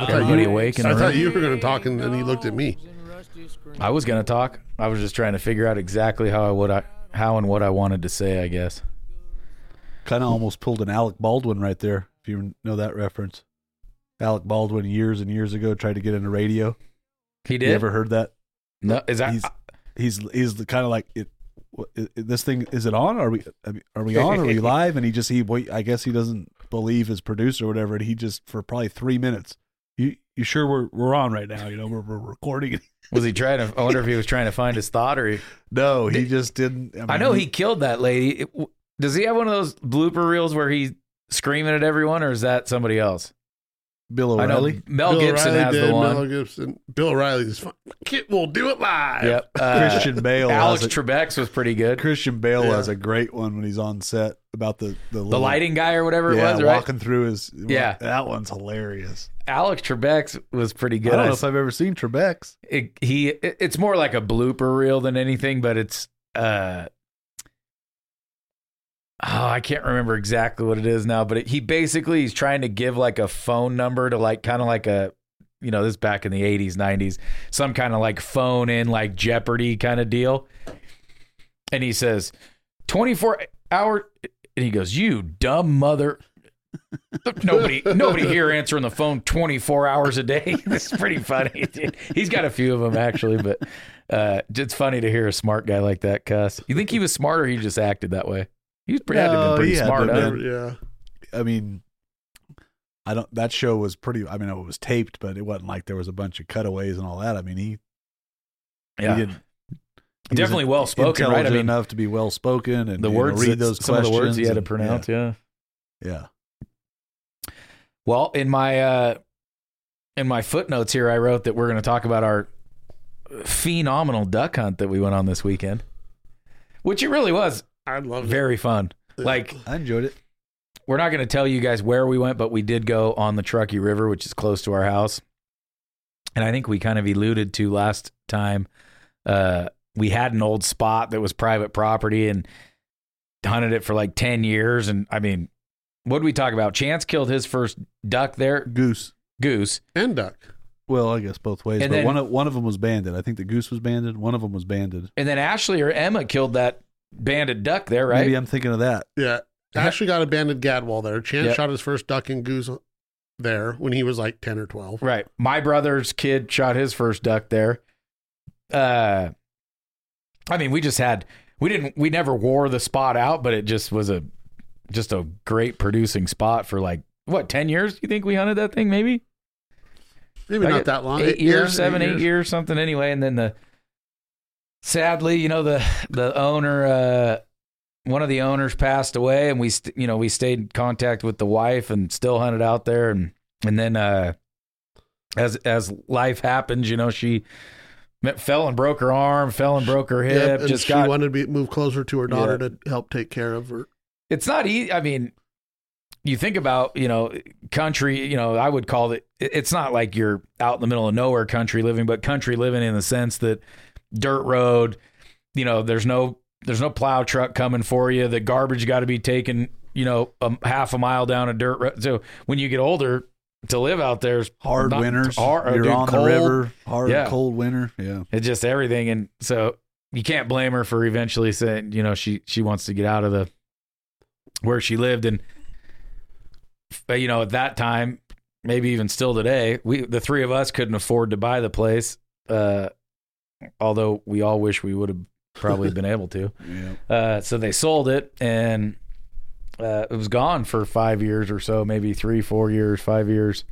Wow. thought Everybody you- awake in the I thought room? you were going to talk, and then he looked at me. I was gonna talk. I was just trying to figure out exactly how I would I how and what I wanted to say. I guess. Kind of almost pulled an Alec Baldwin right there, if you know that reference. Alec Baldwin years and years ago tried to get into radio. He did. You ever heard that? no, is that? He's he's he's kind of like it. what- i- i- This thing is it on? Are we are we on? Are we live? And he just he wait. I guess he doesn't believe his producer or whatever. And he just for probably three minutes. You you sure we're we're on right now? You know we're we're recording. was he trying to? I wonder if he was trying to find his thought, or he, No, he just didn't. I, mean, I know he killed that lady. Does he have one of those blooper reels where he's screaming at everyone, or is that somebody else? Bill O'Reilly. Mel Bill Gibson O'Reilly has did, the one. Mel Gibson. Bill O'Reilly's fun. Kid will do it live. Yep. Uh, Christian Bale. Alex a, Trebek's was pretty good. Christian Bale Yeah. has a great one when he's on set about the the, The lighting guy or whatever it yeah, was, right? walking through his. Yeah. that one's hilarious. Alex Trebek's was pretty good. I don't know I if I've ever seen Trebek's. it, he it- it's more like a blooper reel than anything but it's uh oh i can't remember exactly what it is now but it, he basically he's trying to give like a phone number to like kind of like a you know this is back in the 80s 90s some kind of like phone in like jeopardy kind of deal. And he says 24 hour and he goes you dumb mother nobody nobody here answering the phone 24 hours a day? This is pretty funny he's got a few of them actually but uh it's funny to hear a smart guy like that cuss. You think he was smarter he just acted that way he was pretty, had to been pretty he had smart to huh? been. Yeah. I mean, I don't. That show was pretty. I mean, it was taped, but it wasn't like there was a bunch of cutaways and all that. I mean, he yeah he did he definitely well spoken right i mean enough to be well spoken and the you know, words read those some of the words he had to pronounce yeah. and- Yeah, Well, in my uh in my footnotes here, I wrote that we're going to talk about our phenomenal duck hunt that we went on this weekend, which it really was I love it. very fun. Like. I enjoyed it. we're not going to tell you guys where we went, but we did go on the Truckee River, which is close to our house. And I think we kind of alluded to last time. Uh, we had an old spot that was private property and hunted it for like 10 years. And I mean, what did we talk about? Chance killed his first duck there, Goose. goose. And duck. Well, I guess both ways. And but then- one of one of them was banded. I think the goose was banded. One of them was banded. And then Ashley or Emma killed that banded duck there, right? Maybe I'm thinking of that. Yeah. Ashley got a banded gadwall there. Chance Yep. shot his first duck and goose there when he was like 10 or 12. Right. My brother's kid shot his first duck there. Uh I mean, we just had we didn't we never wore the spot out, but it just was a just a great producing spot for like what, 10 years you think we hunted that thing maybe? Maybe Like not that long. Eight yeah, years, seven, eight years. something anyway, and then the sadly, you know, the the owner uh one of the owners passed away and we st- you know, we stayed in contact with the wife and still hunted out there and and then uh as as life happens, you know, she met, fell and broke her arm, fell and broke her hip, Yep, just she got wanted to be, move closer to her daughter to help take care of her. it's not easy. I mean, you think about, you know, country, you know, I would call it- it's not like you're out in the middle of nowhere country living, but country living in the sense that dirt road, you know, there's no, there's no plow truck coming for you. The garbage got to be taken, you know, a half a mile down a dirt road. So when you get older to live out there is Hard not- winters. hard- You're dude, on cold. the river. Hard, Yeah. cold winter. Yeah. It's just everything, and so you can't blame her for eventually saying, you know, she she wants to get out of the where she lived, and uh, you know, at that time, maybe even still today, we the three of us couldn't afford to buy the place, uh, although we all wish we would have probably been able to. Yeah. Uh, so they sold it, and uh, it was gone for five years or so, maybe three, four years, five years.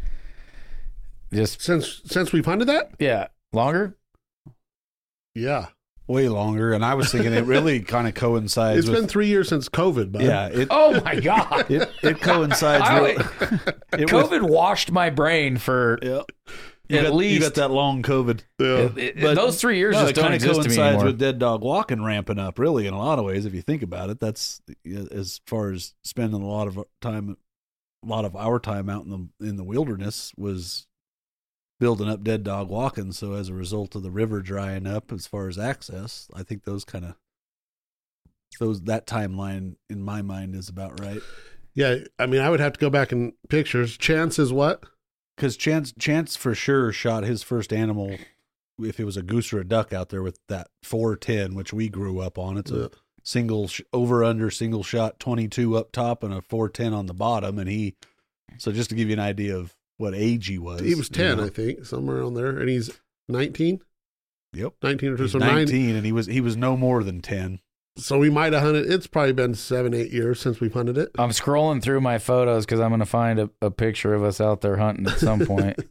Just Since since we've hunted that? yeah, longer. Yeah. Way longer. And I was thinking it really kind of coincides It's with. been three years since COVID, bud. yeah. It, Oh my god. it, it coincides I- with. it was- COVID washed my brain for yeah. You at got, least you got that long COVID. Yeah. it- it- But- those three years No, just don't kind of exist to me coincides anymore. with dead dog walking ramping up. Really, in a lot of ways, if you think about it, that's as far as spending a lot of time, a lot of our time out in the in the wilderness was building up dead dog walking. So as a result of the river drying up, as far as access, I think those kind of those that timeline in my mind is about right. Yeah. I mean, I would have to go back in pictures. Chance is what? Because Chance Chance for sure shot his first animal if it was a goose or a duck out there with that 410 which we grew up on it's Yeah. a single sh- over under single shot 22 up top and a 410 on the bottom and he so just to give you an idea of what age he was He was you 10, know. I think, somewhere on there. And he's 19? yep 19 or two. He's So, nine, 19 and he was he was no more than 10 so we might have hunted. It's probably been seven, eight years since we've hunted it. I'm scrolling through my photos because I'm going to find a, a picture of us out there hunting at some point.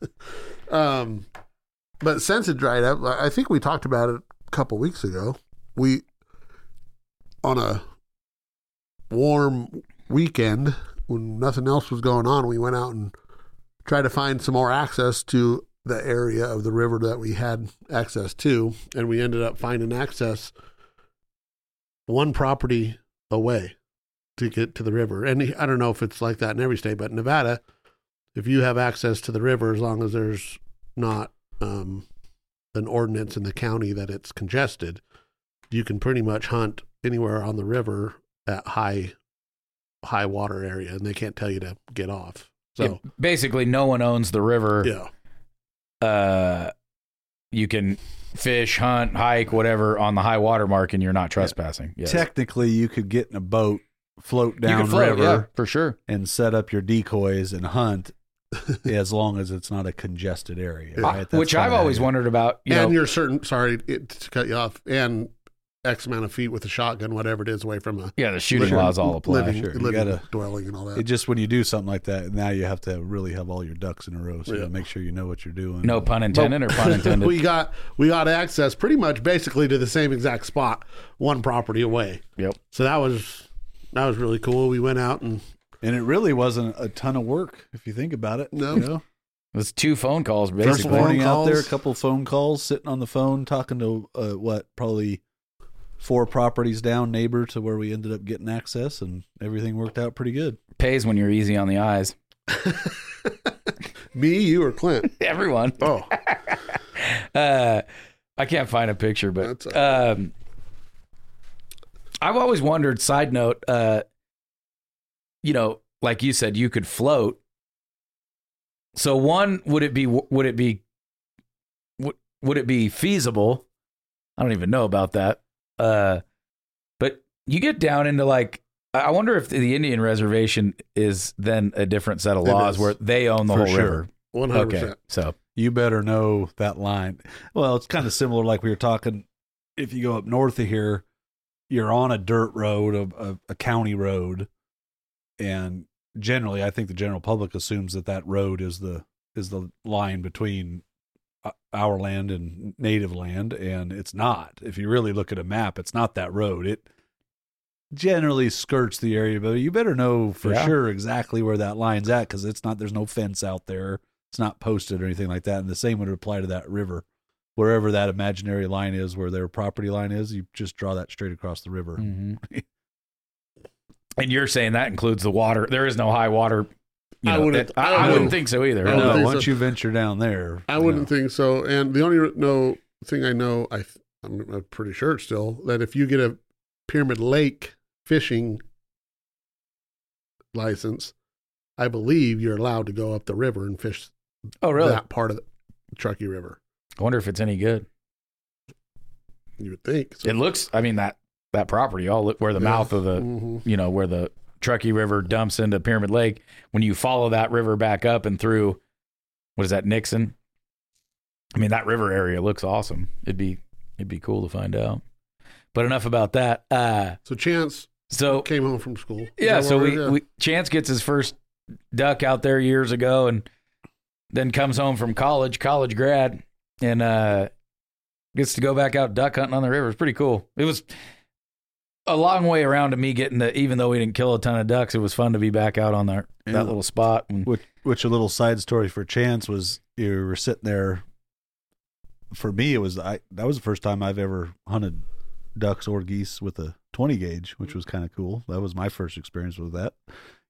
Um, but since it dried up, I I think we talked about it a couple weeks ago. We on a warm weekend when nothing else was going on, we went out and tried to find some more access to the area of the river that we had access to, and we ended up finding access one property away to get to the river. And I don't know if it's like that in every state, but Nevada, if you have access to the river, as long as there's not um, an ordinance in the county that it's congested, you can pretty much hunt anywhere on the river at high high water area, and they can't tell you to get off. So basically, no one owns the river. yeah, Uh, you can fish, hunt, hike, whatever on the high water mark, and you're not trespassing. Yes. technically you could get in a boat float down can float, river yeah, for sure. and set up your decoys and hunt as long as it's not a congested area right? That's Which I've always how wondered about. You and know, you're certain. Sorry it, to cut you off. And X amount of feet with a shotgun, whatever it is, away from a yeah, the shooting living- laws all apply. Living, Sure, you living gotta- dwelling and all that. It just when you do something like that, now you have to really have all your ducks in a row. So Yeah. make sure you know what you're doing. No pun intended or pun intended. we got we got access pretty much basically to the same exact spot, one property away. Yep. So that was that was really cool. We went out and And it really wasn't a ton of work if you think about it. No. you know? It was two phone calls First basically. phone morning out there, a couple phone calls, sitting on the phone, talking to uh, what probably four properties down, neighbor to where we ended up getting access, and everything worked out pretty good. Pays when you're easy on the eyes. me, you, or Clint. Everyone. Oh, Uh, I can't find a picture, but That's all um, I've always wondered. Side note, uh, you know, like you said, you could float. So one, would it be? Would it be? Would, would it be feasible? I don't even know about that. Uh, but you get down into like, I I wonder if the Indian reservation is then a different set of laws where they own the For whole sure. river. one hundred Okay, percent. so You better know that line. Well, it's kind of similar, like we were talking. If you go up north of here, you're on a dirt road, a, a, a county road, and generally, I think the general public assumes that that road is the is the line between our land and native land, and it's not. If you really look at a map, it's not that road. It generally skirts the area, but you better know for Yeah. sure exactly where that line's at because it's not. There's no fence out there. It's not posted or anything like that. And the same would apply to that river. Wherever that imaginary line is, where their property line is, you just draw that straight across the river. Mhm. and you're saying that includes the water. There is no high water. You I wouldn't- that- I, I I wouldn't wouldn't- think so either. I no, think once so. you venture down there, I wouldn't know. think so. And the only no thing I know, I th- I'm I'm pretty sure still that if you get a Pyramid Lake fishing license, I believe you're allowed to go up the river and fish Oh, really? that part of the Truckee River. I wonder if it's any good. You would think. So, It looks. I mean that that property, all where the Yeah. mouth of the, Mhm. you know, where the Truckee River dumps into Pyramid Lake. When you follow that river back up and through, what is that, Nixon? I mean that river area looks awesome. It'd be it'd be cool to find out. But enough about that. Uh, So Chance so came home from school. Is Yeah, so we, we Chance gets his first duck out there years ago and then comes home from college, college grad, and uh gets to go back out duck hunting on the river. It's pretty cool. It was a long way around to me getting to even though we didn't kill a ton of ducks, it was fun to be back out on that Yeah. that little spot. And, Which, which a little side story for Chance was you were sitting there. For me, it was I. That was the first time I've ever hunted ducks or geese with a 20 gauge, which was kind of cool. That was my first experience with that.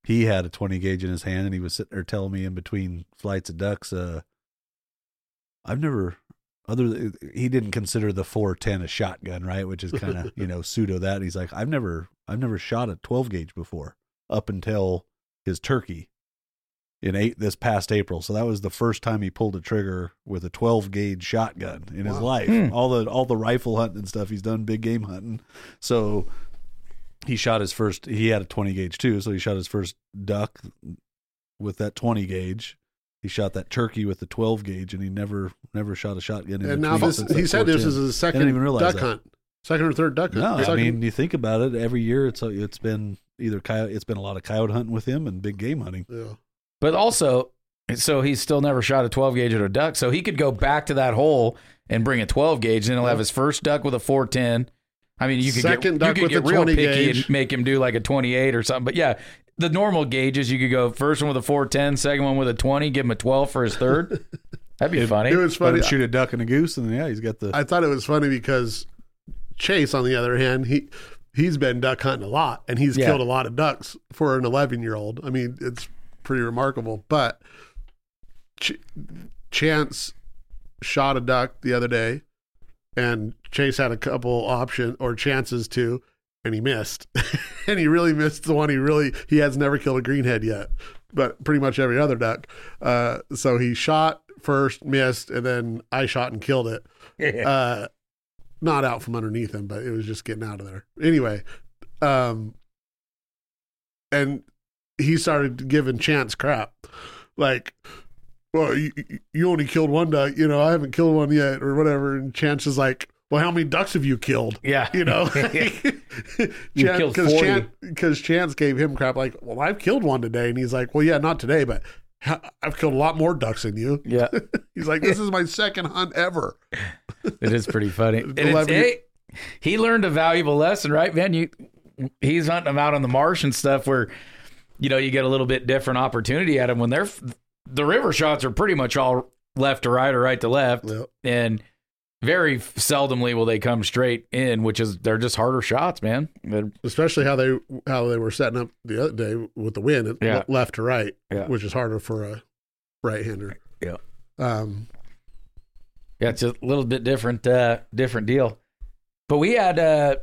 He had a 20 gauge in his hand, and he was sitting there telling me in between flights of ducks, uh, "I've never." Other, he didn't consider the 410 a shotgun, right? Which is kind of you know pseudo that. He's like, I've never, I've never shot a 12 gauge before up until his turkey in eight this past April. So that was the first time he pulled a trigger with a 12 gauge shotgun in his life. Hmm. All the all the rifle hunting and stuff he's done big game hunting. So he shot his first he had a 20 gauge too, so he shot his first duck with that 20 gauge. He shot that turkey with the 12 gauge and he never never shot a shotgun in And now between this, since that he said this is his I even second duck that. hunt, second or third duck No, hunt. I Second- mean, you think about it. Every year, it's it's been either coyote. It's been a lot of coyote hunting with him and big game hunting. yeah. But also, so he's still never shot a 12 gauge at a duck. So he could go back to that hole and bring a 12 gauge, and he'll have his first duck with a 410. I mean, you could Second get, you could with get real picky gauge. and make him do like a 28 or something. But yeah, the normal gauges, you could go first one with a 410, second one with a 20, give him a 12 for his third. That'd be funny. It was funny. him shoot a duck and a goose, and yeah, he's got the. I thought it was funny because Chase, on the other hand, he he's been duck hunting a lot and he's Yeah. killed a lot of ducks for an 11 year old. I mean, it's pretty remarkable. But Ch- Chance shot a duck the other day, and Chase had a couple option or chances to, and he missed. and he really missed the one he really he has never killed a greenhead yet, but pretty much every other duck. Uh, so he shot first, missed, and then I shot and killed it uh not out from underneath him but it was just getting out of there anyway um and he started giving chance crap like well you, you only killed one duck you know i haven't killed one yet or whatever and chance is like well how many ducks have you killed yeah. you know You killed because 40. chance, 'cause Chance gave him crap like well i've killed one today and he's like well yeah not today but i've killed a lot more ducks than you Yeah. he's like this is my second hunt ever It is pretty funny. And it's, 11 hey, he learned a valuable lesson, right, man? You, he's hunting them out on the marsh and stuff where, you know, you get a little bit different opportunity at them when they're the river shots are pretty much all left to right or right to left, Yep. and very seldomly will they come straight in, which is they're just harder shots, man. They're- especially how they how they were setting up the other day with the wind Yeah. left to right, Yeah. which is harder for a right hander. Yeah. Um, Yeah, it's a little bit different, uh, different deal. But we had uh,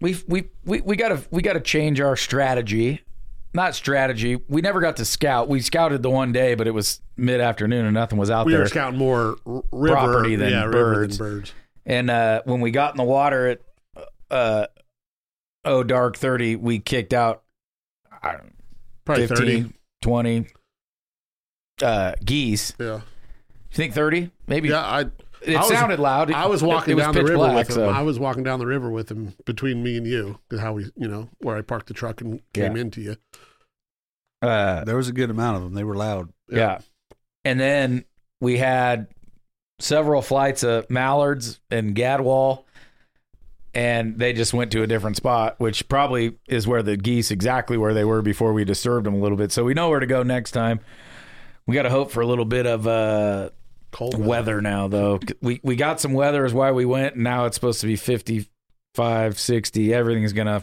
we we we we got to we got to change our strategy. Not strategy. We never got to scout. We scouted the one day, but it was mid afternoon and nothing was out we there. We were scouting more r- river Property than yeah, birds. than birds. And uh, when we got in the water at uh, oh dark thirty, we kicked out I know, Probably 15, thirty. 20 uh, geese. Yeah, You think thirty? Maybe yeah. I it was- sounded loud. I was walking it was down the river black, with him. so- I was walking down the river with him between me and you. How we, you know, where I parked the truck and came Yeah. into you. uh, There was a good amount of them. They were loud. Yeah. And then we had several flights of mallards and gadwall, and they just went to a different spot, which probably is where the geese exactly where they were before we disturbed them a little bit. So we know where to go next time. We got to hope for a little bit of uh, Cold weather now, though. We we got some weather is why we went, and now it's supposed to be 55, 60. Everything's going to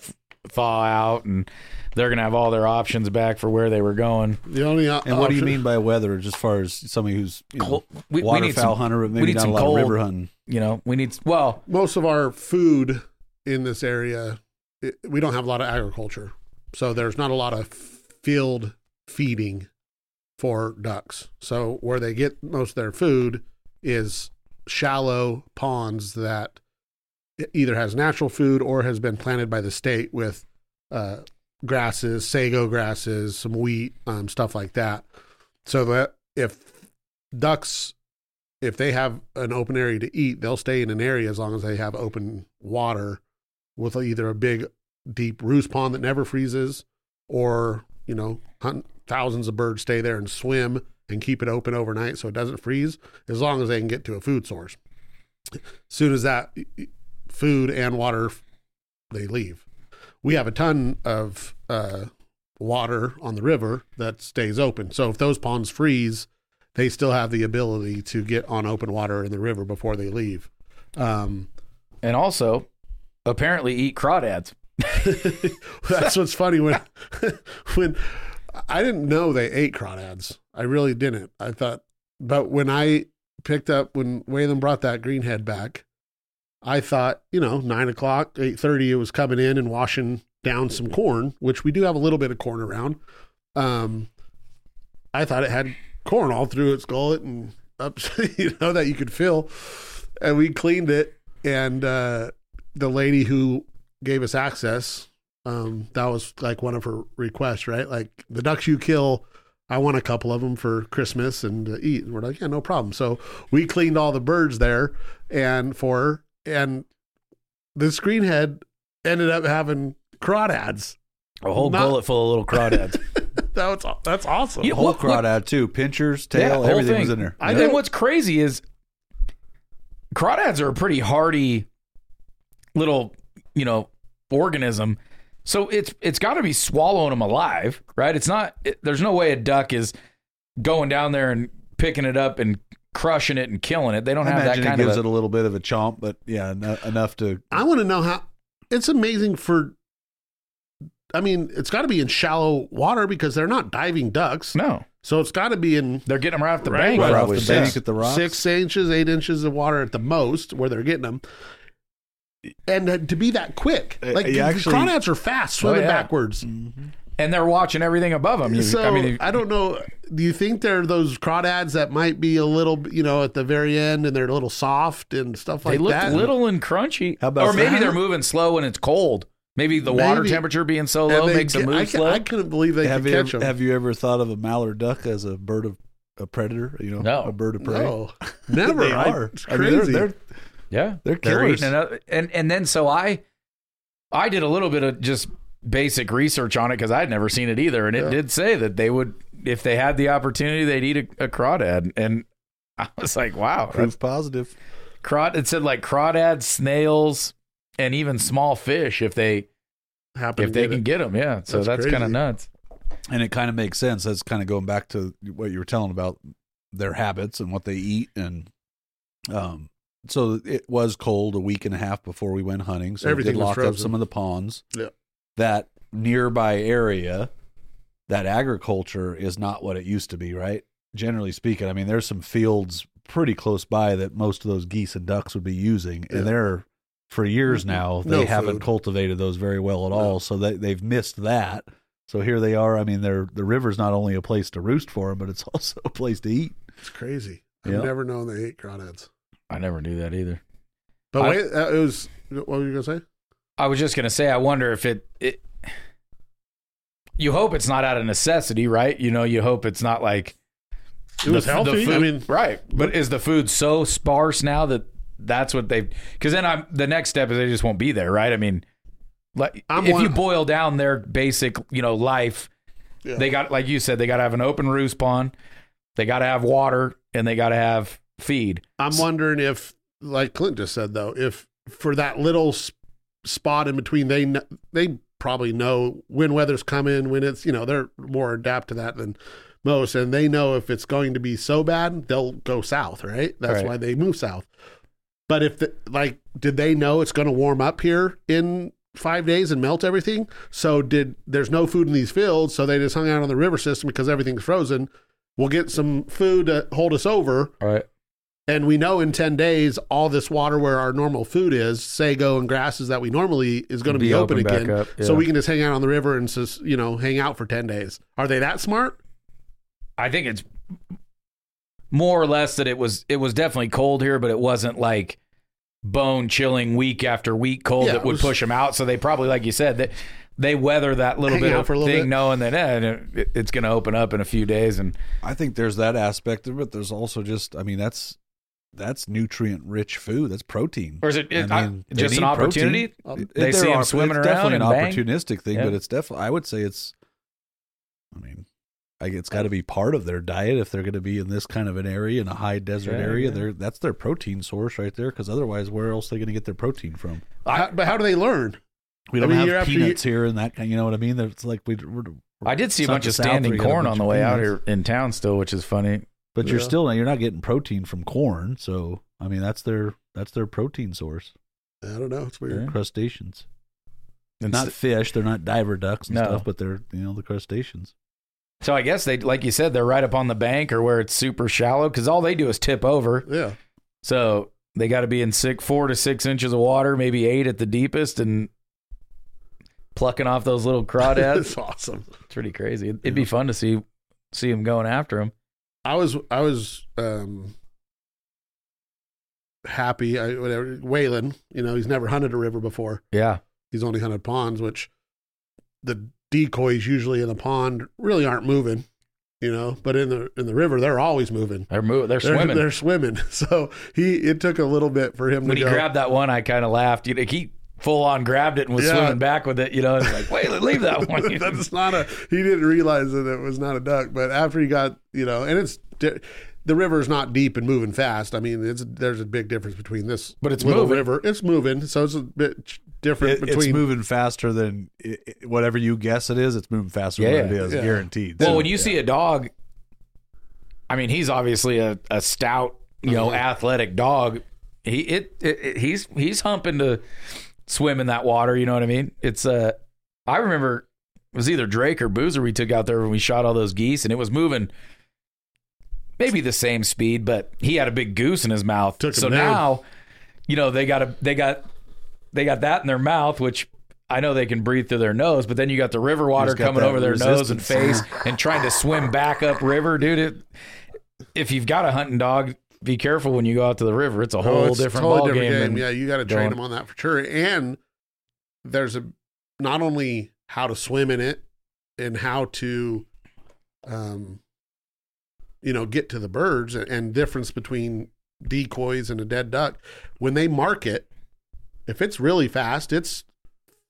thaw out, and they're going to have all their options back for where they were going. The only o- And what do you option- mean by weather? Just as far as somebody who's you know, Cold- we- we waterfowl some- hunter, but maybe need not some a lot cold- of river hunting. You know, we need well, most of our food in this area, it, we don't have a lot of agriculture. So there's not a lot of field feeding for ducks. So where they get most of their food is shallow ponds that either has natural food or has been planted by the state with uh, grasses, sago grasses, some wheat, um, stuff like that. So that if ducks if they have an open area to eat, they'll stay in an area as long as they have open water with either a big, deep roost pond that never freezes, or you know, hunt, thousands of birds stay there and swim and keep it open overnight so it doesn't freeze. As long as they can get to a food source. As soon as that food and water, they leave. We have a ton of uh, water on the river that stays open. So if those ponds freeze, they still have the ability to get on open water in the river before they leave. Um, and also apparently eat crawdads. that's what's funny when when I didn't know they ate crawdads. I really didn't. I thought, but when I picked up when Waylon brought that greenhead back, I thought you know nine o'clock, eight thirty, it was coming in and washing down some corn, which we do have a little bit of corn around. Um, I thought it had corn all through its gullet and up, you know, that you could feel. And we cleaned it, and uh, the lady who gave us access, um, that was like one of her requests, right? Like the ducks you kill, I want a couple of them for Christmas and to eat. And we're like, yeah, no problem. So we cleaned all the birds there, and for her, and the screenhead ended up having crawdads. A whole Not- gullet full of little crawdads. That was that's awesome. You- Whole What- what- crawdad too. Pinchers, tail, whole everything thing. was in there. I I think what's crazy is crawdads are a pretty hardy little, you know, organism. So it's it's got to be swallowing them alive, right? It's not. It, there's no way a duck is going down there and picking it up and crushing it and killing it. They don't I have that imagine it gives of. it a little bit of a chomp, but yeah, no, enough to. I want to know how. It's amazing for. I mean, it's got to be in shallow water because they're not diving ducks. No, So it's got to be in they're getting them right off the Right, bank. right Right off the Yeah. bank at the rocks. six inches, eight inches of water at the most where they're getting them. And uh, to be that quick, Uh, like you the actually- crawdads are fast swimming yeah. backwards. and they're watching everything above them. You- So I I, mean, don't know. Do you think they're those crawdads that might be a little, you know, at the very end and they're a little soft and stuff like that? they like look that? little and crunchy. How about or maybe that? they're moving slow when it's cold. Maybe the water Maybe. temperature being so And low they makes them get- move I, ca- slow. I couldn't believe they have could you catch ever, them. have you ever thought of a mallard duck as a bird of a predator? You know, No. a bird of prey. No, never. they I- are. it's I mean, they're- crazy. they're- Yeah, They're killers. another, and and then so I, I did a little bit of just basic research on it because I'd never seen it either, and it Yeah. did say that they would, if they had the opportunity, they'd eat a, a crawdad, and I was like, wow, that's proof positive. crawd. It said like crawdads, snails, and even small fish if they Happen if they can it. get them. Yeah, so That's that's, kind of nuts. And it kind of makes sense. That's kind of going back to what you were telling about their habits and what they eat. And um, so it was cold a week and a half before we went hunting. So Everything it did lock up some of the ponds. Yeah. That nearby area, that agriculture is not what it used to be, right? Generally speaking, I mean, there's some fields pretty close by that most of those geese and ducks would be using, Yeah. and they're for years now they No haven't food. cultivated those very well at No. all. So they they've missed that. So here they are. I mean, they're the river's not only a place to roost for them, but it's also a place to eat. It's crazy. I've Yeah. never known they ate crawdads. I never knew that either. But I- wait, uh, it was. What were you gonna say? I was just gonna say, I wonder if it, it. You hope it's not out of necessity, right? You know, you hope it's not like It was the- the healthy. I mean, right? But is the food so sparse now that that's what they? Because then I'm the next step is they just won't be there, right? I mean, like I'm if one- you boil down their basic, you know, life, Yeah. they got like you said, they got to have an open roost pond, they got to have water, and they got to have feed. I'm wondering if, like Clint just said, though, if for that little s- spot in between, they kn- they probably know when weather's coming, when it's you know they're more adapt to that than most, and they know if it's going to be so bad, they'll go south, right? That's Right. why they move south. But if the, like, did they know it's going to warm up here in five days and melt everything? So did there's no food in these fields, so they just hung out on the river system because everything's frozen. We'll get some food to hold us over, Right. And we know in 10 days all this water where our normal food is sago and grasses that we normally is going to be, open, back again up, so we can just hang out on the river and just you know hang out for 10 days are they that smart I think it's more or less that it was it was definitely cold here, but it wasn't like bone chilling week after week cold Yeah, that would was- push them out. So they probably, like you said, that they weather that little bit of for a little thing, bit. knowing that eh, it, it's going to open up in a few days. And I think there's that aspect of it. There's also just, I mean, that's that's nutrient rich food. That's protein. or is it, it- I I- mean, they just an need protein. opportunity? It- they there see 'em are- swimming it's around definitely and an bang. opportunistic thing, Yeah. but it's definitely. I would say it's. I mean, like it's got to be part of their diet if they're going to be in this kind of an area in a high desert Yeah, area. yeah. They're that's their protein source right there. Because otherwise, where else are they going to get their protein from? How- but how do they learn We don't mean, have peanuts here and that kind. You know what I mean? It's like we. I did see a bunch of standing we got a corn bunch on the way out here in town still, which is funny. But you're Yeah. still you're not getting protein from corn, so I mean that's their that's their protein source. i don't know it's weird Yeah. Crustaceans, And not s- fish. They're not diver ducks and No. stuff, but they're you know the crustaceans. so I guess they, like you said, they're right up on the bank or where it's super shallow because all they do is tip over. yeah So they got to be in six, four to six inches of water, maybe eight at the deepest, and plucking off those little crawdads. it's awesome it's pretty crazy. It'd be fun to see see them going after him. I was I was um happy. I whatever Waylon, you know, he's never hunted a river before. Yeah. He's only hunted ponds, which the decoys usually in the pond really aren't moving, you know. But in the in the river, they're always moving. They're moving. They're They're, swimming. They're swimming. So he it took a little bit for him when to he go. grabbed that one, I kind of laughed. You know, he full on grabbed it and was Yeah. swimming back with it. You know, it's like, wait, leave that one. That's not a. He didn't realize that it was not a duck. But after he got, you know, and it's di- the river's not deep and moving fast. I mean, it's there's a big difference between this. But it's little moving. river. It's moving, so it's a bit different It, it's between. moving faster than i i whatever you guess it is. It's moving faster Yeah, than it yeah. is, Yeah. guaranteed. Well, So, when you see a dog, I mean, he's obviously a, a stout, you know, Uh-huh. athletic dog. He it, it, it- he's he's humping to swim in that water. You know what I mean? It's uh, I remember it was either Drake or Boozer we took out there when we shot all those geese, and it was moving. Maybe the same speed, but he had a big goose in his mouth. Took so now, you know, they got a they got they got that in their mouth, which I know they can breathe through their nose, but then you got the river water coming over their nose and face and trying to swim back up river, dude. It, if you've got a hunting dog, be careful when you go out to the river. It's a whole Oh, it's different totally ball different game. game. than- Yeah, you got to train them on that for sure. And there's a not only how to swim in it and how to, um, you know, get to the birds and, and difference between decoys and a dead duck. When they mark it, if it's really fast, it's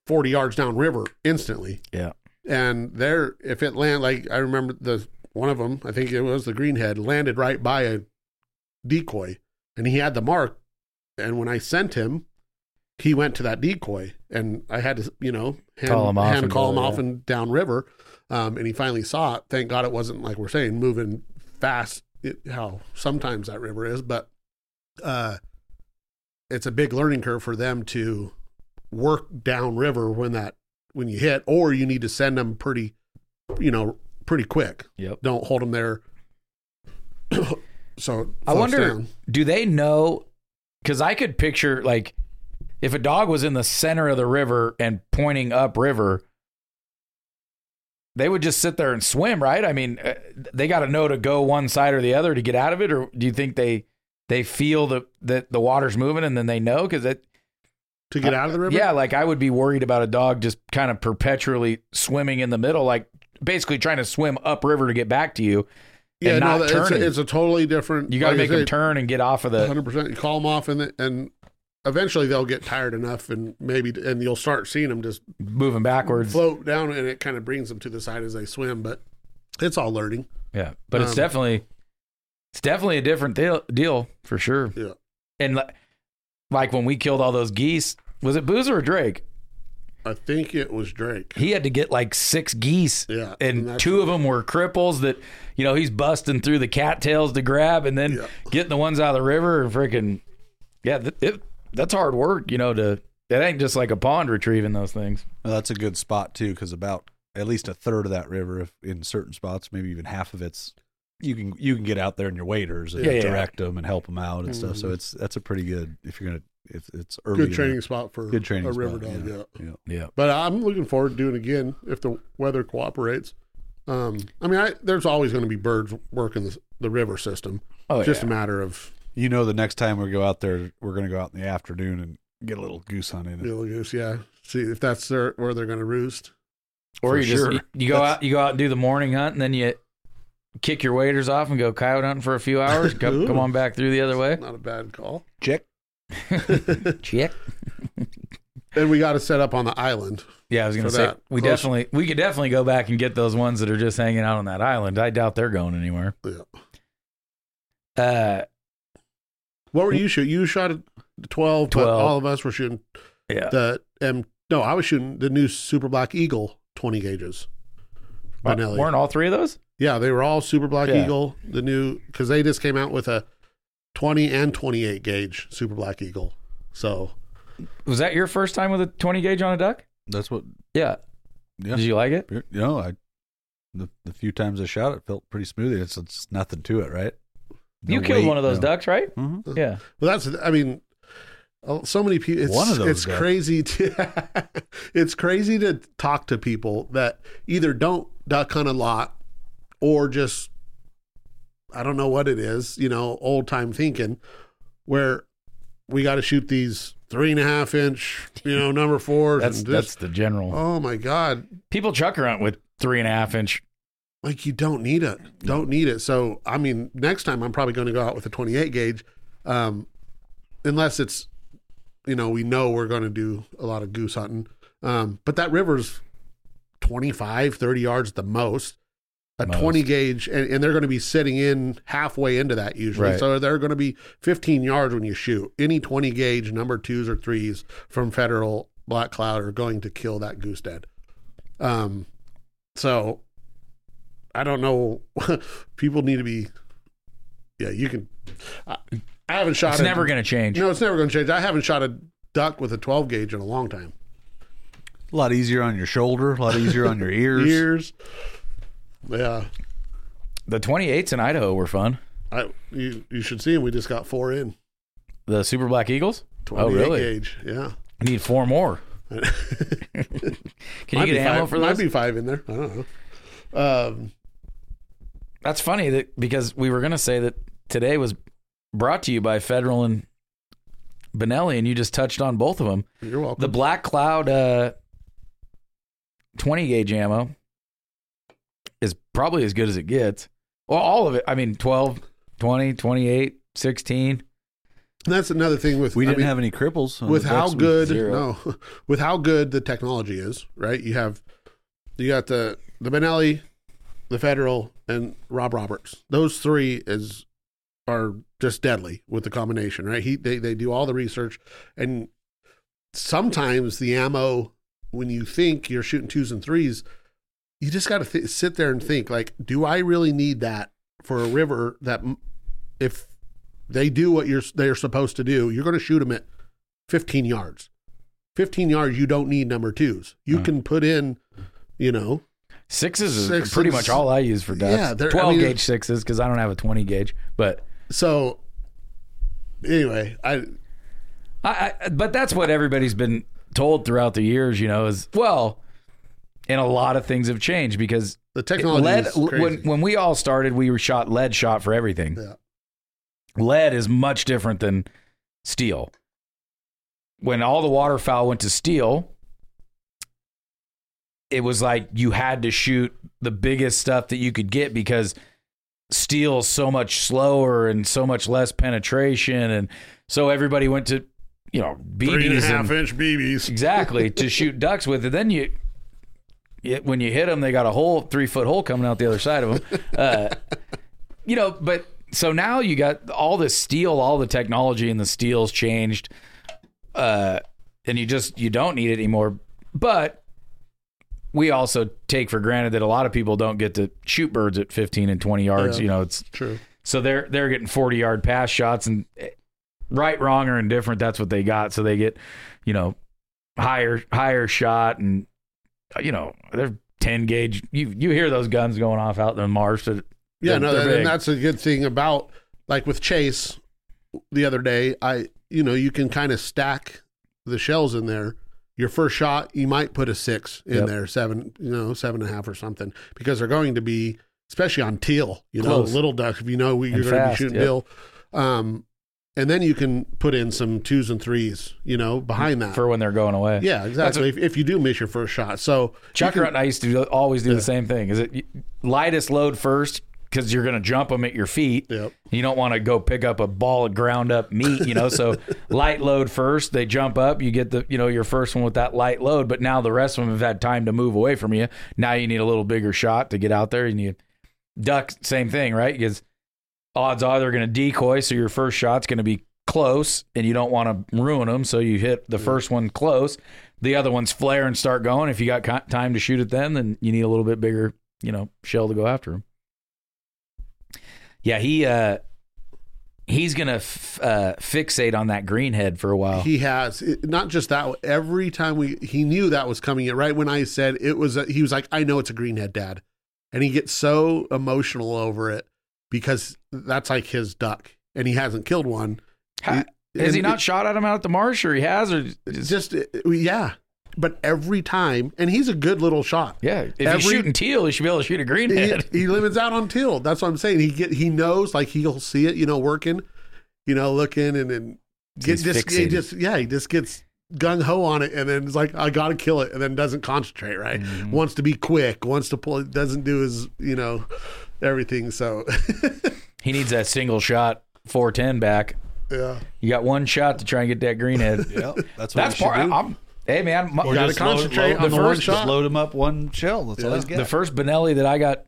forty yards downriver instantly. Yeah. and there if it land like i remember the one of them i think it was the greenhead landed right by a decoy and he had the mark and when i sent him he went to that decoy and i had to you know hand, Call him off and call him off and downriver um, and he finally saw it thank god it wasn't like we're saying moving fast it, how sometimes that river is but uh it's a big learning curve for them to work downriver when that when you hit, or you need to send them pretty, you know, pretty quick. Yep. Don't hold them there. So I wonder, down. do they know? Because I could picture like if a dog was in the center of the river and pointing up river, they would just sit there and swim, right? I mean, uh, they got to know to go one side or the other to get out of it, or do you think they they feel that that the water's moving and then they know? Because it, to get out of the river. yeah, like I would be worried about a dog just kind of perpetually swimming in the middle, like basically trying to swim upriver to get back to you. Yeah. and No, not it's a, it's a totally different. You got to like make them turn and get off of the. 100%. You call them off, and and eventually they'll get tired enough, and maybe and you'll start seeing them just moving backwards. float down, and it kind of brings them to the side as they swim. But it's all learning. Yeah, but it's Um, definitely it's definitely a different deal, deal for sure. Yeah. And li- like when we killed all those geese, was it Boozer or Drake? I think it was Drake. He had to get like six geese, Yeah, and that's- two of them were cripples that you know he's busting through the cattails to grab, and then Yeah. getting the ones out of the river and freaking yeah, th- it, that's hard work, you know. To that ain't just like a pond retrieving those things. Well, that's a good spot too, because about at least a third of that river, if in certain spots, maybe even half of it's you can you can get out there in your waders and Yeah, yeah. direct them and help them out and stuff. So Mhm. it's that's a pretty good if you're gonna if it's early Good the- training spot for good training a river spot, dog. yeah. yeah. yeah. Yeah, But I'm looking forward to doing it again if the weather cooperates. Um, I mean, I, there's always going to be birds working the, the river system. oh Just yeah. a matter of You know, the next time we go out there, we're gonna go out in the afternoon and get a little goose hunt in. you know, goose, yeah. See if that's their, where they're going to roost. Or For you just you, you go out you go out and do the morning hunt and then you kick your waders off and go coyote hunting for a few hours. Come, come on back through the other way. Not a bad call. Check. Check. And we got to set up on the island. Yeah, I was gonna say that, we close- definitely we could definitely go back and get those ones that are just hanging out on that island. I doubt they're going anywhere. Yeah. Uh, What were you shooting? You shot at 12, but 12. all of us were shooting yeah. the M. No, I was shooting the new Super Black Eagle 20 gauges. Benelli. Weren't all three of those? Yeah, they were all Super Black Yeah. Eagle, the new because they just came out with a 20 and 28 gauge Super Black Eagle. So Was that your first time with a twenty gauge on a duck? That's what. Yeah. Yeah. Did you like it? You know, I the the few times I shot it felt pretty smooth. It's, it's nothing to it, right? you No killed one of those no. ducks, right? Mhm. Yeah. Well, that's I mean, uh, so many people. It's, One of those It's guys. crazy. To, it's crazy to talk to people that either don't duck hunt a lot or just I don't know what it is, you know, old time thinking, where we got to shoot these three and a half inch, you know, number fours. That's and that's the general. oh my god, People chuck around with three and a half inch. like you don't need it, don't need it. So I mean, next time I'm probably going to go out with a 28 gauge, um, unless it's, you know, we know we're going to do a lot of goose hunting. Um, but that river's 25, 30 yards at the most. A Most. 20 gauge, and, and they're going to be sitting in halfway into that usually. Right. So they're going to be 15 yards when you shoot. Any 20 gauge number twos or threes from Federal Black Cloud are going to kill that goose dead. Um, so I don't know. People need to be. Yeah, you can. I, I haven't shot. It's a- never going to change. No, it's never going to change. I haven't shot a duck with a 12 gauge in a long time. A lot easier on your shoulder, a lot easier on your ears. Years. Yeah, The 28s in Idaho were fun. I you you should see him. We just got four in. The Super Black Eagles. 28 Oh, really? gauge. Yeah. I need four more. Can you get ammo five, for Might be five in there. I don't know. Um, That's funny that because we were going to say that today was brought to you by Federal and Benelli, and you just touched on both of them. you're welcome. The Black Cloud uh, 20 gauge ammo is probably as good as it gets. Well, all of it. I mean, 12, 20, 28, 16. That's another thing with We didn't mean, have any cripples. with how ducks good zero. no with how good the technology is right you have you got the the benelli the federal and rob roberts those three is are just deadly with the combination right he they, they do all the research and sometimes the ammo when you think you're shooting twos and threes you just got to th- sit there and think like do i really need that for a river that if they do what you're they're supposed to do you're going to shoot them at 15 yards 15 yards you don't need number twos you Huh. can put in you know Sixes is pretty much all I use for ducks. Yeah, they're- I 12 mean- gauge sixes because I don't have a 20 gauge. But so anyway i I, I but that's what everybody's been told throughout the years, you know, is well, and a lot of things have changed because the technology lead when when we all started, we shot lead shot for everything. Yeah. Lead is much different than steel. When all the waterfowl went to steel, it was like you had to shoot the biggest stuff that you could get because steel's so much slower and so much less penetration and so everybody went to you know three and a BBs half and inch bb's exactly to shoot ducks with it. Then you, it, when you hit them, they got a hole, three foot hole coming out the other side of them. Uh, you know, but so now you got all this steel, all the technology in the steel's changed, uh, and you just you don't need it anymore. But we also take for granted that a lot of people don't get to shoot birds at 15 and 20 yards. Yeah. You know, it's true so they're they're getting 40 yard pass shots and eh, right, wrong, or indifferent, that's what they got. So they get, you know, higher higher shot and you know, they're 10 gauge. You you hear those guns going off out in the marsh. That, yeah no they're and that's a good thing about like with chase the other day i you know you can kind of stack the shells in there your first shot you might put a six in Yep. there seven you know seven and a half or something because they're going to be especially on teal you know little ducks if you know you're going to be shooting yep. teal um and then you can put in some twos and threes you know behind that for when they're going away. yeah exactly if, if you do miss your first shot so Chuck can- Rutten, I used to do- always do Yeah. the same thing. Is it lightest load first because you're going to jump them at your feet. Yep. You don't want to go pick up a ball of ground up meat, you know. So light load first, they jump up. You get the you know your first one with that light load, but now the rest of them have had time to move away from you. Now you need a little bigger shot to get out there. and You duck, same thing, right? Because odds are they're going to decoy, so your first shot's going to be close, and you don't want to ruin them. So you hit the first one close. The other ones flare and start going. If you got co- time to shoot at them, then you need a little bit bigger, you know, shell to go after them. Yeah, he uh he's gonna f- uh, fixate on that greenhead for a while. He has it, not just that. Every time we, he knew that was coming. in. Right when I said it was, a, he was like, "I know it's a greenhead, Dad," and he gets so emotional over it because that's like his duck, and he hasn't killed one. Ha- Has And he not it- shot at him out at the marsh, or he has, or it's just yeah, but every time, and he's a good little shot. Yeah, if Every- he's shooting teal, he should be able to shoot a He, greenhead. he limits out on teal. That's what I'm saying. He get he knows like he'll see it, you know, working, you know, looking and then get just he just yeah, he just gets gung ho on it and then it's like I gotta kill it and then doesn't concentrate, right? Mm-hmm. Wants to be quick, wants to pull doesn't do his, you know, everything. So He needs that single shot 410 back. yeah. You got one shot to try and get that greenhead. Yeah, that's what That's part. do. I'm, hey man, my, Or gotta Just load- concentrate load- on the the one first- shot. Just load him up one shell. That's all he's got. the first Benelli that I got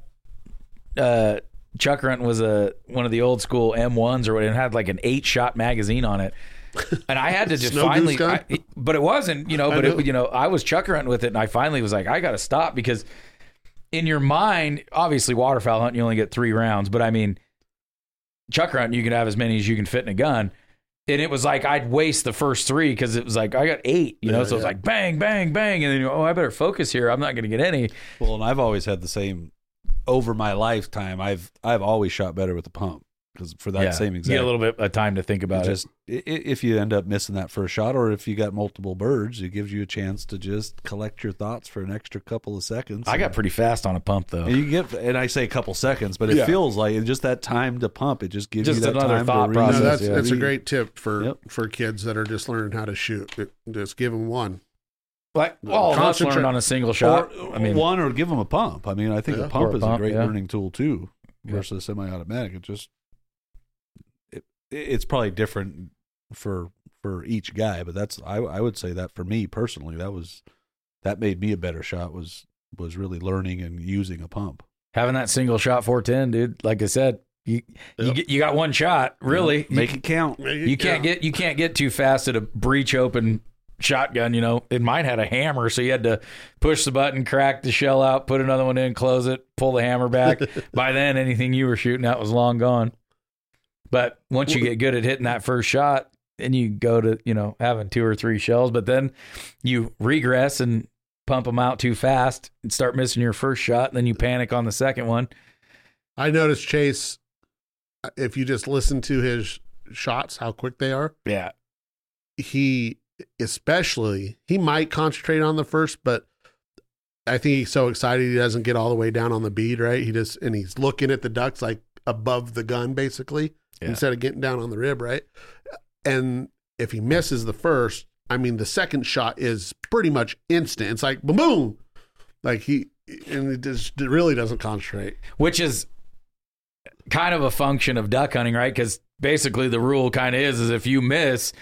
uh chuck hunting was a one of the old school M1s or what it had like an eight shot magazine on it. And I had to just finally? I, but it wasn't, you know, but know. it, you know, I was chuck hunting with it and I finally was like I got to stop because in your mind, obviously waterfowl hunt, you only get 3 rounds, but I mean chuck hunting you can have as many as you can fit in a gun. And it was like I'd waste the first three because it was like I got eight, you know. Yeah, so it was like bang, bang, bang, and then oh, I better focus here. I'm not going to get any. Well, and I've always had the same over my lifetime. I've I've always shot better with the pump because for that same You get a little bit of time to think about it. just i- i- if you end up missing that first shot, or if you got multiple birds, it gives you a chance to just collect your thoughts for an extra couple of seconds. I got pretty fast on a pump though. And you get, and I say a couple seconds, but it Yeah. feels like just that time to pump. It just gives Just you that another time thought to process, No, that's yeah. that's a great tip for Yep. for kids that are just learning how to shoot. It, just give them one. Like all of us Concentrate- learned on a single shot. Or, I mean, one or give them a pump. I mean, I think Yeah. a pump a is pump, a great yeah. learning tool too, Yeah. versus semi-automatic. It just it, it's probably different for for each guy, but that's I I would say that for me personally, that was that made me a better shot was was really learning and using a pump. having that single shot 410, dude. Like I said, you you Yep. get, you got one shot. Really, make you, it count. you can't get you can't get too fast at a breech open shotgun. You know, It mine had a hammer, so you had to push the button, crack the shell out, put another one in, close it, pull the hammer back. By then, anything you were shooting at was long gone. But once you get good at hitting that first shot, then you go to you know having two or three shells. But then you regress and pump them out too fast and start missing your first shot. And then you panic on the second one. I noticed Chase. If you just listen to his shots, how quick they are. Yeah, he especially he might concentrate on the first, but I think he's so excited he doesn't get all the way down on the bead, right? He just and he's looking at the ducks like above the gun basically Yeah. instead of getting down on the rib, right? And if he misses the first, I mean the second shot is pretty much instant. It's like boom boom. Like he and it just it really doesn't concentrate. which is kind of a function of duck hunting, right? Because basically the rule kind of is is if you miss,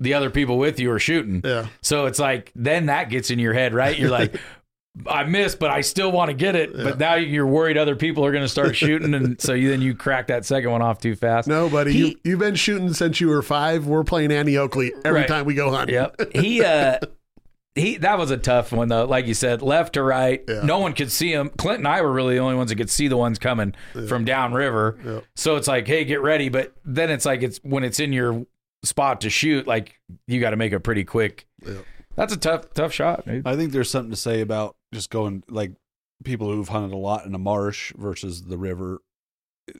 the other people with you are shooting. Yeah. So it's like then that gets in your head, right? You're like, I missed, but I still want to get it. But now you're worried other people are going to start shooting, and so you, then you crack that second one off too fast. No, buddy, He- you you've been shooting since you were five. We're playing Annie Oakley every Right. time we go hunting. Yep. He uh he that was a tough one though. Like you said, left to right. Yeah. No one could see him. Clint and I were really the only ones that could see the ones coming from downriver. Yeah. So it's like, hey, get ready. But then it's like it's when it's in your spot to shoot, like you got to make a pretty quick. Yeah. That's a tough, tough shot. Dude. I think there's something to say about just going like people who've hunted a lot in a marsh versus the river eh,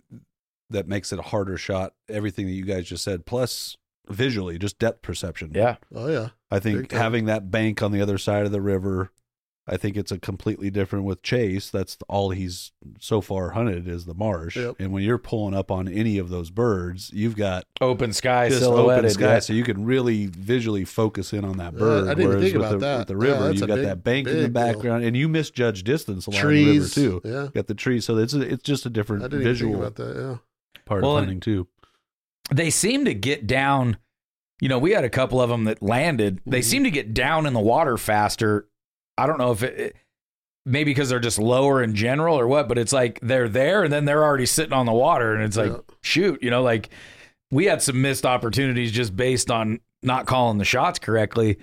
that makes it a harder shot. Everything that you guys just said, plus visually, just depth perception. Yeah. Oh yeah. I Big think time. having that bank on the other side of the river, I think it's a completely different with Chase. That's all he's so far hunted is the marsh. Yep. And when you're pulling up on any of those birds, you've got Open sky, just silhouetted. open sky, yeah. so you can really visually focus in on that Yeah, bird. I didn't think about the, that. With the river, that's you a got big- that bank in the big deal. background, and you misjudge distance along Trees. the river too. Yeah. Got the trees, so it's a, it's just a different didn't even think visual about that. Yeah. part Well, of and- hunting too. they seem to get down. You know, we had a couple of them that landed. They Mhm. seem to get down in the water faster. I don't know if it, it maybe because they're just lower in general or what, but it's like they're there and then they're already sitting on the water, and it's like Yeah. shoot, you know, like we had some missed opportunities just based on not calling the shots correctly,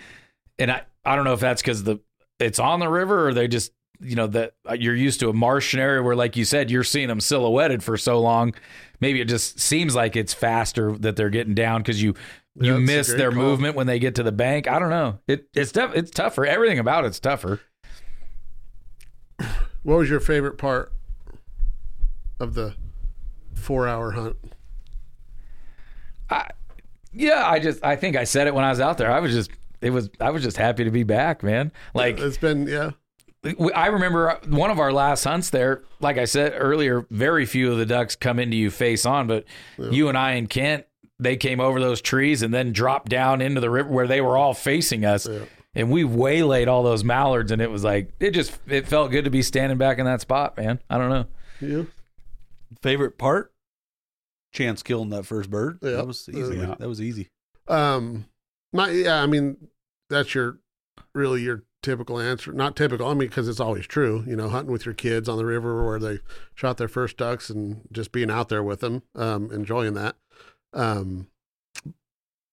and I I don't know if that's because the it's on the river or they just you know that uh, you're used to a marsh area where like you said you're seeing them silhouetted for so long maybe it just seems like it's faster that they're getting down because you you that's miss their call. movement when they get to the bank i don't know it it's tough it's tougher everything about it's tougher What was your favorite part of the four hour hunt? yeah i just i think i said it when i was out there i was just it was I was just happy to be back, man. Like it's been yeah. I remember one of our last hunts there. Like I said earlier, very few of the ducks come into you face on, but you and I and Kent, they came over those trees and then dropped down into the river where they were all facing us. Yeah. And we waylaid all those mallards, and it was like it just it felt good to be standing back in that spot, man. I don't know. Yeah. Favorite part? Chance killing that first bird. Yeah. That was easy. Yeah. That was easy. Um, my yeah, I mean, that's your really your typical answer. Not typical, I mean, because it's always true. You know, hunting with your kids on the river where they shot their first ducks and just being out there with them, um, enjoying that. Um,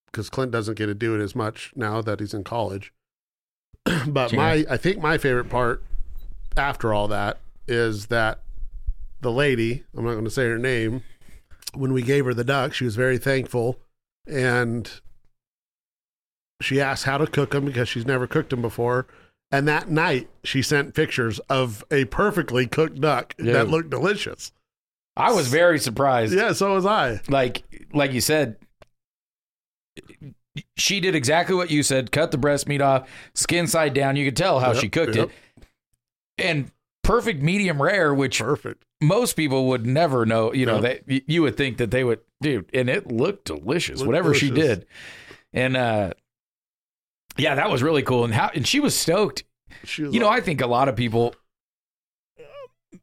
because Clint doesn't get to do it as much now that he's in college. but my, I think my favorite part after all that is that the lady, I'm not going to say her name, when we gave her the duck, she was very thankful and she asked how to cook them because she's never cooked them before. And that night, she sent pictures of a perfectly cooked duck that looked delicious. I was very surprised. Yeah, so was I. like like you said she did exactly what you said cut the breast meat off skin side down you could tell how Yep, she cooked yep. it and perfect medium rare which Perfect. most people would never know you know Yep. they you would think that they would dude and it looked delicious Looked whatever she did and uh yeah that was really cool and how and she was stoked She was you know i think a lot of people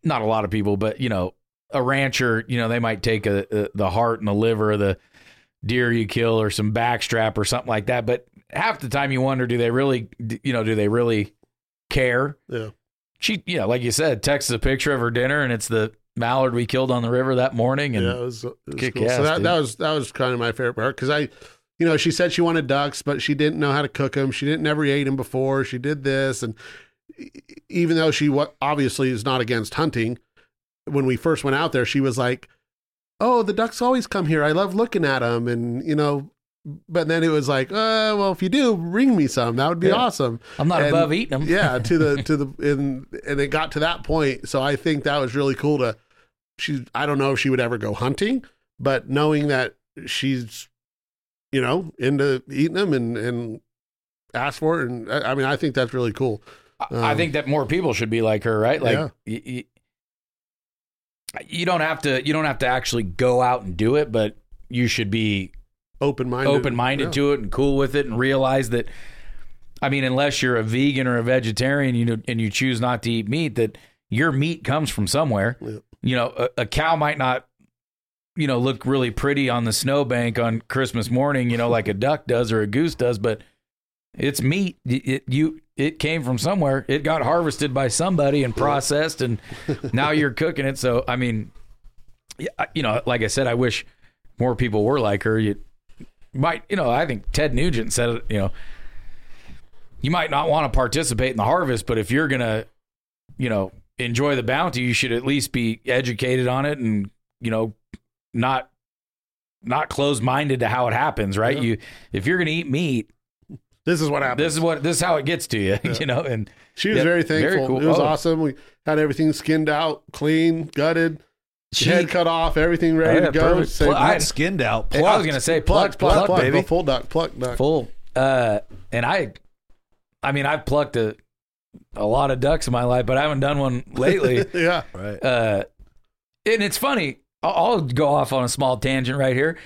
not a lot of people but you know a rancher you know they might take a, a the heart and the liver of the deer you kill or some backstrap or something like that but half the time you wonder do they really you know do they really care yeah. she you know like you said texts a picture of her dinner and it's the mallard we killed on the river that morning and yeah, it was, it was kick cool. ass, so that, dude. that was that was kind of my favorite part because I, you know, she said she wanted ducks, but she didn't know how to cook them. She didn't never ate them before. She did this, and even though she obviously is not against hunting, when we first went out there, she was like, "Oh, the ducks always come here. I love looking at them," and you know. But then it was like, uh, well, if you do, bring me some. That would be Yeah. awesome. i'm not And- above eating them yeah to the to the and and it got to that point so i think that was really cool to she i don't know if she would ever go hunting but knowing that she's you know into eating them and and ask for it and i, I mean i think that's really cool I- I Um, think that more people should be like her, right? Like Yeah. y- y- you don't have to you don't have to actually go out and do it, but you should be open-minded open-minded Yeah. to it and cool with it and realize that I mean, unless you're a vegan or a vegetarian, you know, and you choose not to eat meat, that your meat comes from somewhere. Yeah. You know, a, a cow might not, you know, look really pretty on the snowbank on Christmas morning, you know, like a duck does or a goose does, but it's meat. It you it came from somewhere. It got harvested by somebody and processed, and now you're cooking it. So I mean, you know, like I said, I wish more people were like her. You might, you know, I think Ted Nugent said it. You know, you might not want to participate in the harvest, but if you're gonna, you know, enjoy the bounty, you should at least be educated on it and you know, not not closed minded to how it happens. Right? Yeah. You if you're gonna eat meat, this is what happened this is what this is how it gets to you. You know, and she was Yeah, very very thankful cool. it was Oh. awesome we had everything skinned out clean gutted she, head cut off everything ready Oh, yeah, to go. Say- Well, I- Not skinned out. I was gonna say plucked plucked, plucked plucked, plucked, baby, full duck plucked duck full. Uh, and I, I mean, I've plucked a a lot of ducks in my life, but I haven't done one lately. yeah Right. uh, and it's funny. I'll, I'll go off on a small tangent right here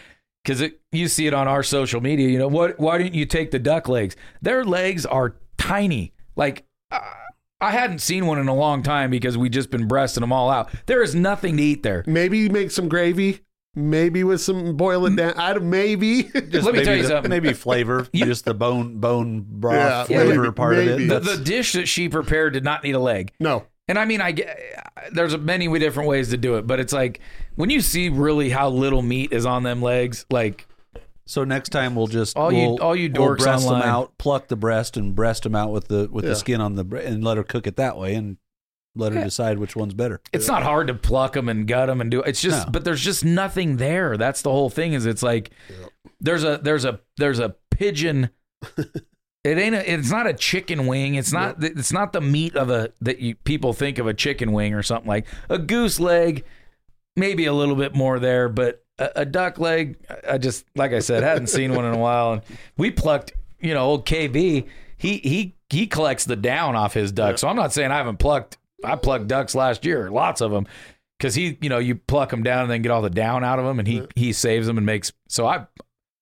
because you see it on our social media. You know what? Why didn't you take the duck legs? Their legs are tiny. Like uh, I hadn't seen one in a long time because we just been breasting them all out. There is nothing to eat there. Maybe make some gravy. Maybe with some boil it down. I don't, maybe. Just Let me maybe tell you the- something. Maybe flavor, just the bone bone broth Yeah, flavor maybe- part maybe. of The, it. the dish that she prepared did not need a leg. no. And I mean, I get there's many different ways to do it, but it's like when you see really how little meat is on them legs, like So next time we'll just All you- we'll, all you we'll breast online. them out, pluck the breast and breast them out with the with Yeah. the skin on the bre- and let her cook it that way and let her Yeah. decide which one's better. it's not hard to pluck them and gut them and do it's just No. but there's just nothing there that's the whole thing is it's like there's a there's a there's a pigeon it ain't a it's not a chicken wing it's not it's not the meat of a that you people think of a chicken wing or something like a goose leg maybe a little bit more there but a, a duck leg i just like i said hadn't seen one in a while and we plucked you know, old KB, he he he collects the down off his ducks. So I'm not saying I haven't plucked. I plucked ducks last year, lots of them, because he, you know, you pluck them down and then get all the down out of them, and he he saves them and makes. So I,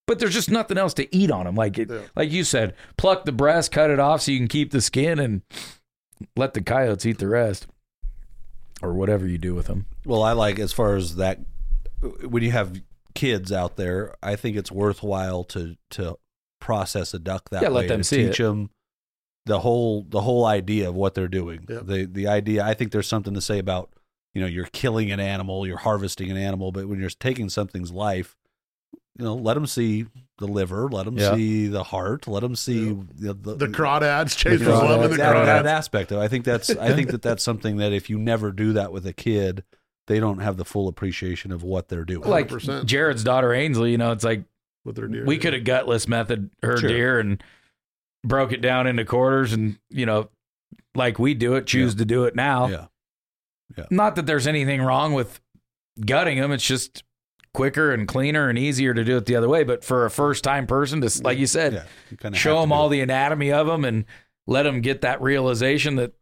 but there's just nothing else to eat on them. Like it, Yeah. like you said, pluck the breast, cut it off so you can keep the skin, and let the coyotes eat the rest, or whatever you do with them. Well, I like as far as that when you have kids out there, I think it's worthwhile to to process a duck that Yeah, way. let them to see teach it. them the whole the whole idea of what they're doing. Yep. The the idea. I think there's something to say about you know you're killing an animal, you're harvesting an animal, but when you're taking something's life, you know, let them see the liver, let them Yeah. see the heart, let them see the, the, The crawdads, the Chase was crawdads, loving the that, that aspect of. it. I think that's I think that that's something that if you never do that with a kid, they don't have the full appreciation of what they're doing. Like 100%. Jared's daughter Ainsley, you know, it's like With their deer. we could have gutless method her Sure. deer and broke it down into quarters and you know like we do it choose to do it now yeah, not that there's anything wrong with gutting them it's just quicker and cleaner and easier to do it the other way but for a first time person to like you said yeah. You show them all the anatomy of them and let them get that realization that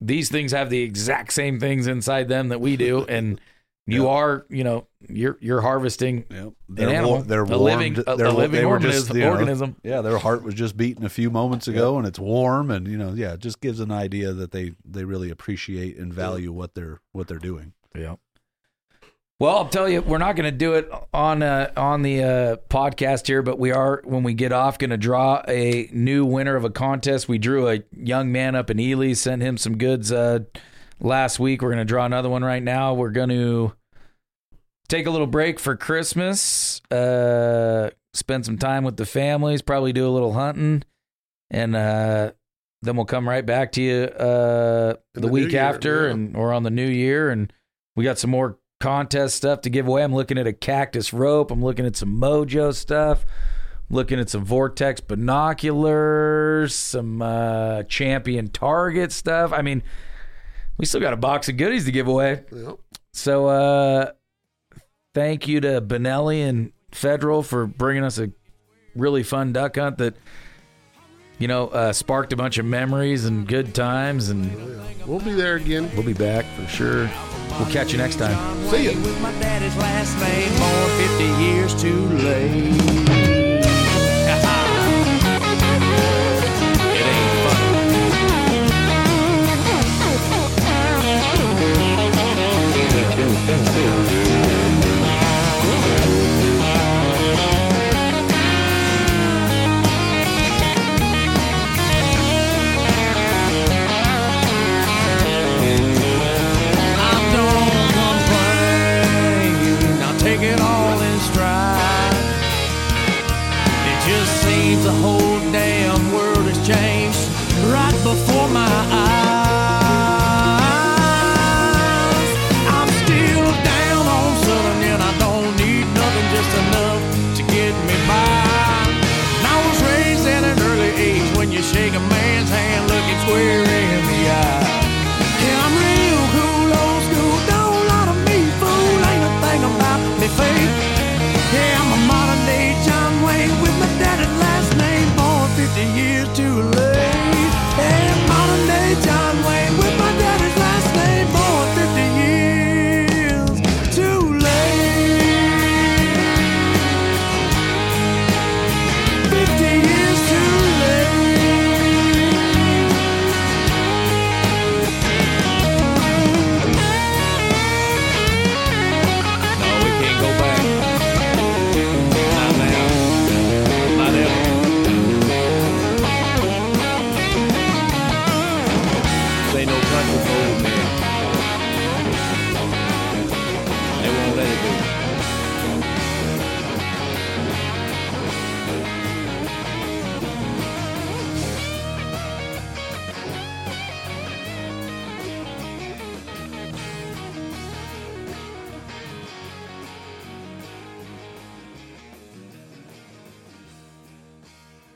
these things have the exact same things inside them that we do and you Yeah. are you know you're you're harvesting an they're, animal war- they're a living a, they're- a living organism, just, you know, organism yeah, their heart was just beating a few moments ago, and it's warm, and you know, yeah, it just gives an idea that they they really appreciate and value what they're what they're doing. Yeah. Well, I'll tell you, we're not going to do it on uh, on the uh, podcast here, but we are when we get off going to draw a new winner of a contest. We drew a young man up in Ely, sent him some goods uh, last week. We're going to draw another one right now. We're going to take a little break for Christmas, uh, spend some time with the families, probably do a little hunting, and uh, then we'll come right back to you uh, the, the week year, after, yeah. and or on the new year, and we got some more contest stuff to give away. I'm looking at a cactus rope. I'm looking at some Mojo stuff. Looking at some Vortex binoculars, some uh, Champion Target stuff. I mean, we still got a box of goodies to give away. Yep. So, uh, thank you to Benelli and Federal for bringing us a really fun duck hunt that, you know, uh, sparked a bunch of memories and good times. And We'll be there again. we'll be back for sure. We'll catch you next time. See ya. With my daddy's last name, born 50 years too late.